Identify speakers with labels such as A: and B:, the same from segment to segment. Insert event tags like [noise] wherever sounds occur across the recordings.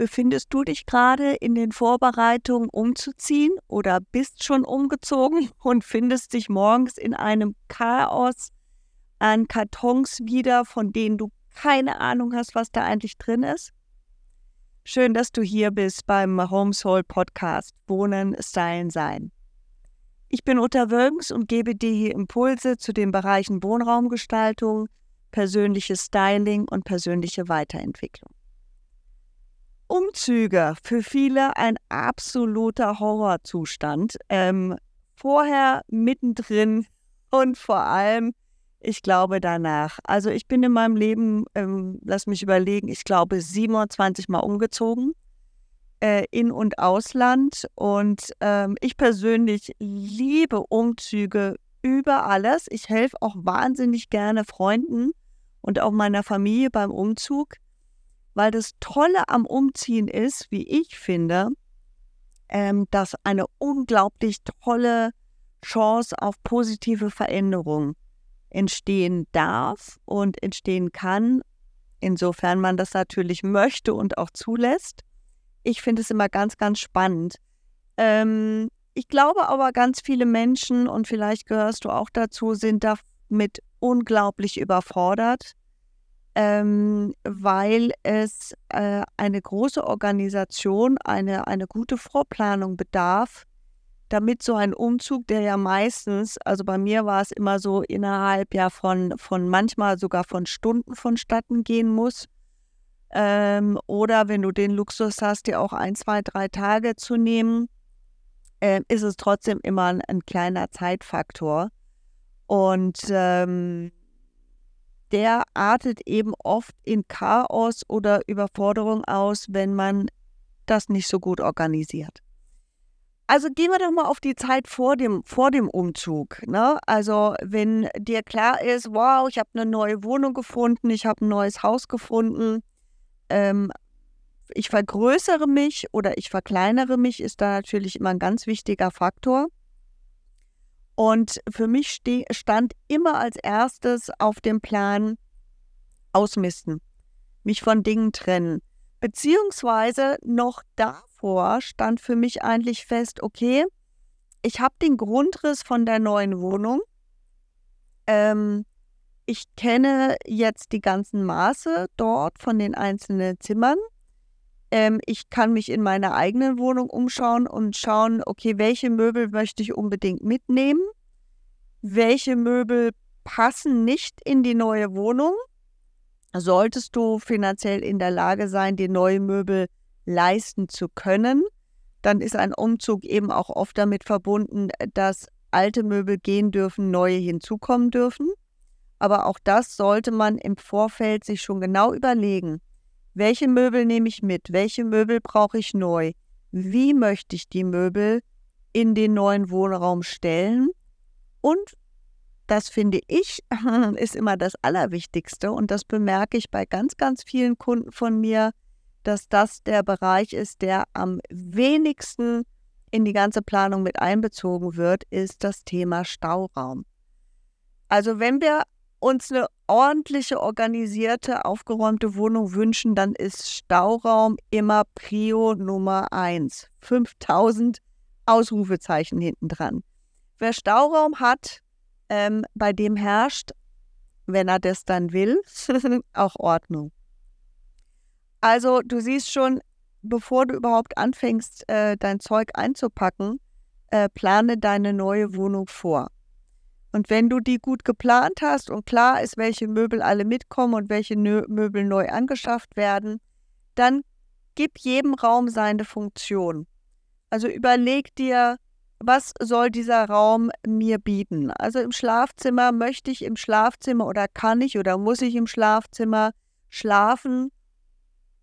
A: Befindest du dich gerade in den Vorbereitungen umzuziehen oder bist schon umgezogen [laughs] und findest dich morgens in einem Chaos an Kartons wieder, von denen du keine Ahnung hast, was da eigentlich drin ist? Schön, dass du hier bist beim Homesoul Podcast Wohnen, Stylen, Sein. Ich bin Uta Wölgens und gebe dir hier Impulse zu den Bereichen Wohnraumgestaltung, persönliches Styling und persönliche Weiterentwicklung. Umzüge, für viele ein absoluter Horrorzustand. Ähm, vorher, mittendrin und vor allem, ich glaube danach. Also ich bin in meinem Leben, ähm, lass mich überlegen, ich glaube 27 Mal umgezogen äh, in und Ausland. Und ähm, ich persönlich liebe Umzüge über alles. Ich helfe auch wahnsinnig gerne Freunden und auch meiner Familie beim Umzug, weil das Tolle am Umziehen ist, wie ich finde, ähm, dass eine unglaublich tolle Chance auf positive Veränderung entstehen darf und entstehen kann, insofern man das natürlich möchte und auch zulässt ich finde es immer ganz, ganz spannend. Ähm, ich glaube aber, ganz viele Menschen, und vielleicht gehörst du auch dazu, sind damit unglaublich überfordert, ähm, weil es äh, eine große Organisation, eine, eine gute Vorplanung bedarf, damit so ein Umzug, der ja meistens, also bei mir war es immer so innerhalb ja von, von manchmal sogar von Stunden vonstatten gehen muss, ähm, oder wenn du den Luxus hast, dir auch ein, zwei, drei Tage zu nehmen, äh, ist es trotzdem immer ein, ein kleiner Zeitfaktor. Und ähm, der artet eben oft in Chaos oder Überforderung aus, wenn man das nicht so gut organisiert. Also gehen wir doch mal auf die Zeit vor dem, vor dem Umzug. Ne? Also wenn dir klar ist, wow, ich habe eine neue Wohnung gefunden, ich habe ein neues Haus gefunden, ähm, ich vergrößere mich oder ich verkleinere mich, ist da natürlich immer ein ganz wichtiger Faktor. Und für mich stand immer als erstes auf dem Plan ausmisten, mich von Dingen trennen. Beziehungsweise noch davor stand für mich eigentlich fest, okay, ich habe den Grundriss von der neuen Wohnung. Ähm, ich kenne jetzt die ganzen Maße dort von den einzelnen Zimmern. Ähm, ich kann mich in meiner eigenen Wohnung umschauen und schauen, okay, welche Möbel möchte ich unbedingt mitnehmen? Welche Möbel passen nicht in die neue Wohnung? Solltest du finanziell in der Lage sein, die neue Möbel leisten zu können, dann ist ein Umzug eben auch oft damit verbunden, dass alte Möbel gehen dürfen, neue hinzukommen dürfen. Aber auch das sollte man im Vorfeld sich schon genau überlegen. Welche Möbel nehme ich mit? Welche Möbel brauche ich neu? Wie möchte ich die Möbel in den neuen Wohnraum stellen? Und das finde ich [laughs] ist immer das Allerwichtigste und das bemerke ich bei ganz, ganz vielen Kunden von mir, dass das der Bereich ist, der am wenigsten in die ganze Planung mit einbezogen wird, ist das Thema Stauraum. Also wenn wir uns eine ordentliche, organisierte, aufgeräumte Wohnung wünschen, dann ist Stauraum immer Prio Nummer eins. 5000 Ausrufezeichen hinten dran. Wer Stauraum hat, ähm, bei dem herrscht, wenn er das dann will, [laughs] auch Ordnung. Also du siehst schon, bevor du überhaupt anfängst, äh, dein Zeug einzupacken, äh, plane deine neue Wohnung vor. Und wenn du die gut geplant hast und klar ist, welche Möbel alle mitkommen und welche Möbel neu angeschafft werden, dann gib jedem Raum seine Funktion. Also überleg dir, was soll dieser Raum mir bieten? Also im Schlafzimmer möchte ich im Schlafzimmer oder kann ich oder muss ich im Schlafzimmer schlafen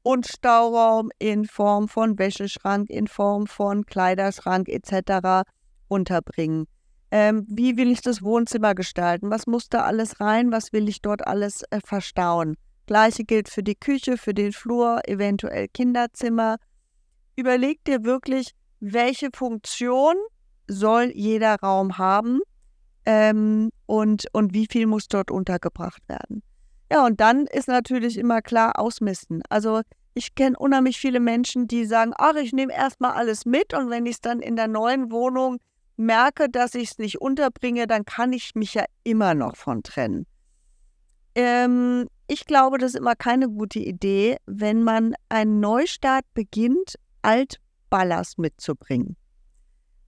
A: und Stauraum in Form von Wäscheschrank, in Form von Kleiderschrank etc. unterbringen. Ähm, wie will ich das Wohnzimmer gestalten? Was muss da alles rein? Was will ich dort alles äh, verstauen? Gleiche gilt für die Küche, für den Flur, eventuell Kinderzimmer. Überleg dir wirklich, welche Funktion soll jeder Raum haben ähm, und, und wie viel muss dort untergebracht werden. Ja, und dann ist natürlich immer klar ausmisten. Also ich kenne unheimlich viele Menschen, die sagen, ach, ich nehme erstmal alles mit und wenn ich es dann in der neuen Wohnung merke, dass ich es nicht unterbringe, dann kann ich mich ja immer noch von trennen. Ähm, ich glaube, das ist immer keine gute Idee, wenn man einen Neustart beginnt, Altballast mitzubringen.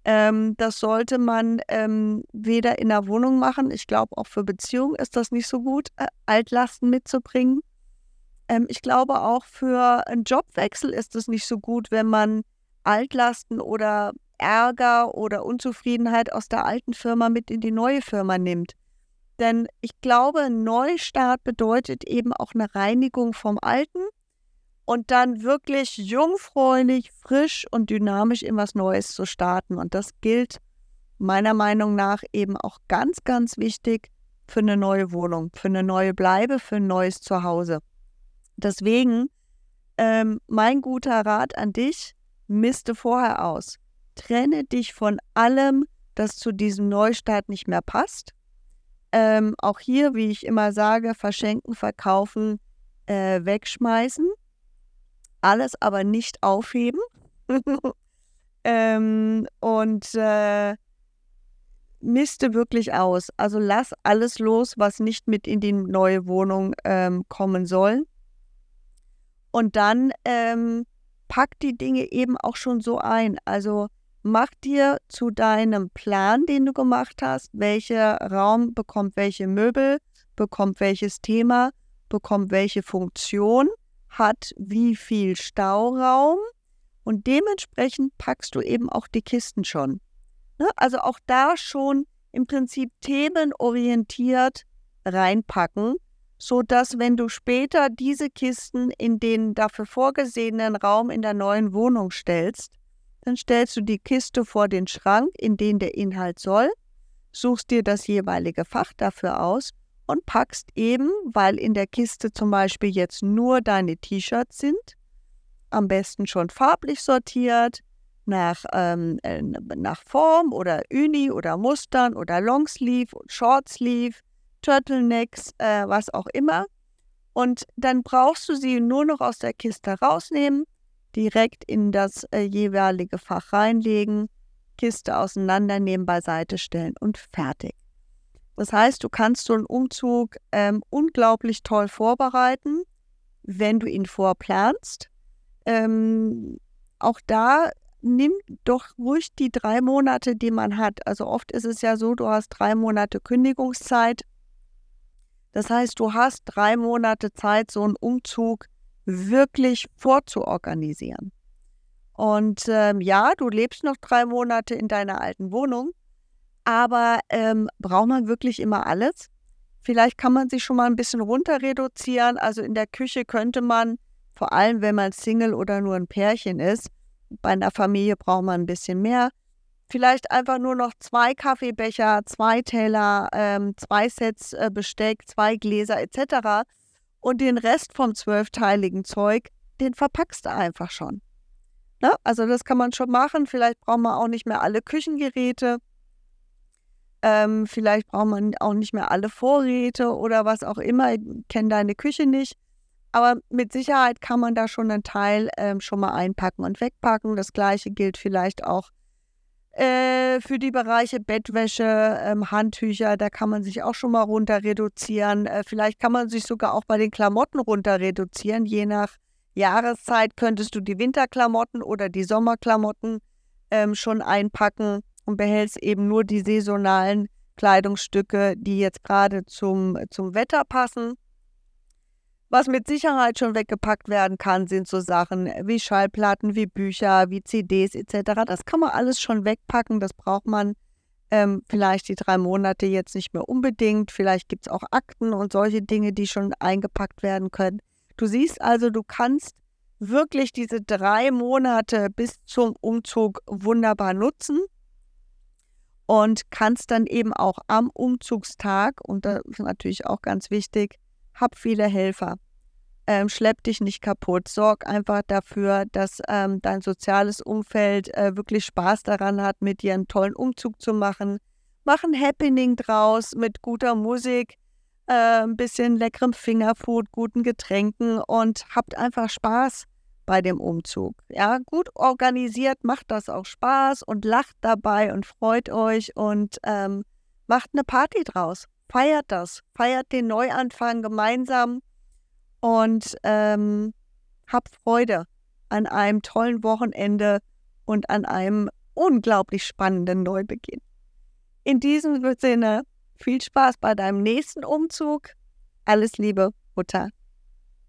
A: Ähm, das sollte man ähm, weder in der Wohnung machen, ich glaube auch für Beziehungen ist das nicht so gut, äh, Altlasten mitzubringen. Ähm, ich glaube auch für einen Jobwechsel ist es nicht so gut, wenn man Altlasten oder Ärger oder Unzufriedenheit aus der alten Firma mit in die neue Firma nimmt. Denn ich glaube, Neustart bedeutet eben auch eine Reinigung vom Alten und dann wirklich jungfräulich, frisch und dynamisch in was Neues zu starten. Und das gilt meiner Meinung nach eben auch ganz, ganz wichtig für eine neue Wohnung, für eine neue Bleibe, für ein neues Zuhause. Deswegen ähm, mein guter Rat an dich, misste vorher aus. Trenne dich von allem, das zu diesem Neustart nicht mehr passt. Ähm, auch hier, wie ich immer sage, verschenken, verkaufen, äh, wegschmeißen. Alles aber nicht aufheben. [laughs] ähm, und äh, miste wirklich aus. Also lass alles los, was nicht mit in die neue Wohnung ähm, kommen soll. Und dann ähm, pack die Dinge eben auch schon so ein. Also mach dir zu deinem Plan, den du gemacht hast, welcher Raum bekommt welche Möbel, bekommt welches Thema, bekommt welche Funktion, hat wie viel Stauraum und dementsprechend packst du eben auch die Kisten schon. Ne? Also auch da schon im Prinzip themenorientiert reinpacken so dass wenn du später diese Kisten in den dafür vorgesehenen Raum in der neuen Wohnung stellst, dann stellst du die Kiste vor den Schrank, in den der Inhalt soll, suchst dir das jeweilige Fach dafür aus und packst eben, weil in der Kiste zum Beispiel jetzt nur deine T-Shirts sind, am besten schon farblich sortiert, nach, ähm, äh, nach Form oder Uni oder Mustern oder Longsleeve und Shortsleeve Turtlenecks, äh, was auch immer. Und dann brauchst du sie nur noch aus der Kiste rausnehmen, direkt in das äh, jeweilige Fach reinlegen, Kiste auseinandernehmen, beiseite stellen und fertig. Das heißt, du kannst so einen Umzug ähm, unglaublich toll vorbereiten, wenn du ihn vorplanst. Ähm, auch da nimm doch ruhig die drei Monate, die man hat. Also oft ist es ja so, du hast drei Monate Kündigungszeit das heißt, du hast drei Monate Zeit, so einen Umzug wirklich vorzuorganisieren. Und ähm, ja, du lebst noch drei Monate in deiner alten Wohnung, aber ähm, braucht man wirklich immer alles? Vielleicht kann man sich schon mal ein bisschen runter reduzieren. Also in der Küche könnte man, vor allem wenn man Single oder nur ein Pärchen ist, bei einer Familie braucht man ein bisschen mehr vielleicht einfach nur noch zwei Kaffeebecher, zwei Teller, ähm, zwei Sets äh, Besteck, zwei Gläser etc. Und den Rest vom zwölfteiligen Zeug, den verpackst du einfach schon. Ne? Also das kann man schon machen. Vielleicht braucht man auch nicht mehr alle Küchengeräte. Ähm, vielleicht braucht man auch nicht mehr alle Vorräte oder was auch immer. Ich kenne deine Küche nicht. Aber mit Sicherheit kann man da schon einen Teil ähm, schon mal einpacken und wegpacken. Das gleiche gilt vielleicht auch äh, für die Bereiche Bettwäsche, ähm, Handtücher, da kann man sich auch schon mal runter reduzieren. Äh, vielleicht kann man sich sogar auch bei den Klamotten runter reduzieren. Je nach Jahreszeit könntest du die Winterklamotten oder die Sommerklamotten ähm, schon einpacken und behältst eben nur die saisonalen Kleidungsstücke, die jetzt gerade zum, zum Wetter passen. Was mit Sicherheit schon weggepackt werden kann, sind so Sachen wie Schallplatten, wie Bücher, wie CDs etc. Das kann man alles schon wegpacken. Das braucht man ähm, vielleicht die drei Monate jetzt nicht mehr unbedingt. Vielleicht gibt es auch Akten und solche Dinge, die schon eingepackt werden können. Du siehst also, du kannst wirklich diese drei Monate bis zum Umzug wunderbar nutzen und kannst dann eben auch am Umzugstag, und das ist natürlich auch ganz wichtig, hab viele Helfer. Ähm, schlepp dich nicht kaputt. Sorg einfach dafür, dass ähm, dein soziales Umfeld äh, wirklich Spaß daran hat, mit dir einen tollen Umzug zu machen. Mach ein Happening draus mit guter Musik, äh, ein bisschen leckerem Fingerfood, guten Getränken und habt einfach Spaß bei dem Umzug. Ja, gut organisiert, macht das auch Spaß und lacht dabei und freut euch und ähm, macht eine Party draus. Feiert das, feiert den Neuanfang gemeinsam und ähm, habt Freude an einem tollen Wochenende und an einem unglaublich spannenden Neubeginn. In diesem Sinne, viel Spaß bei deinem nächsten Umzug. Alles Liebe, Mutter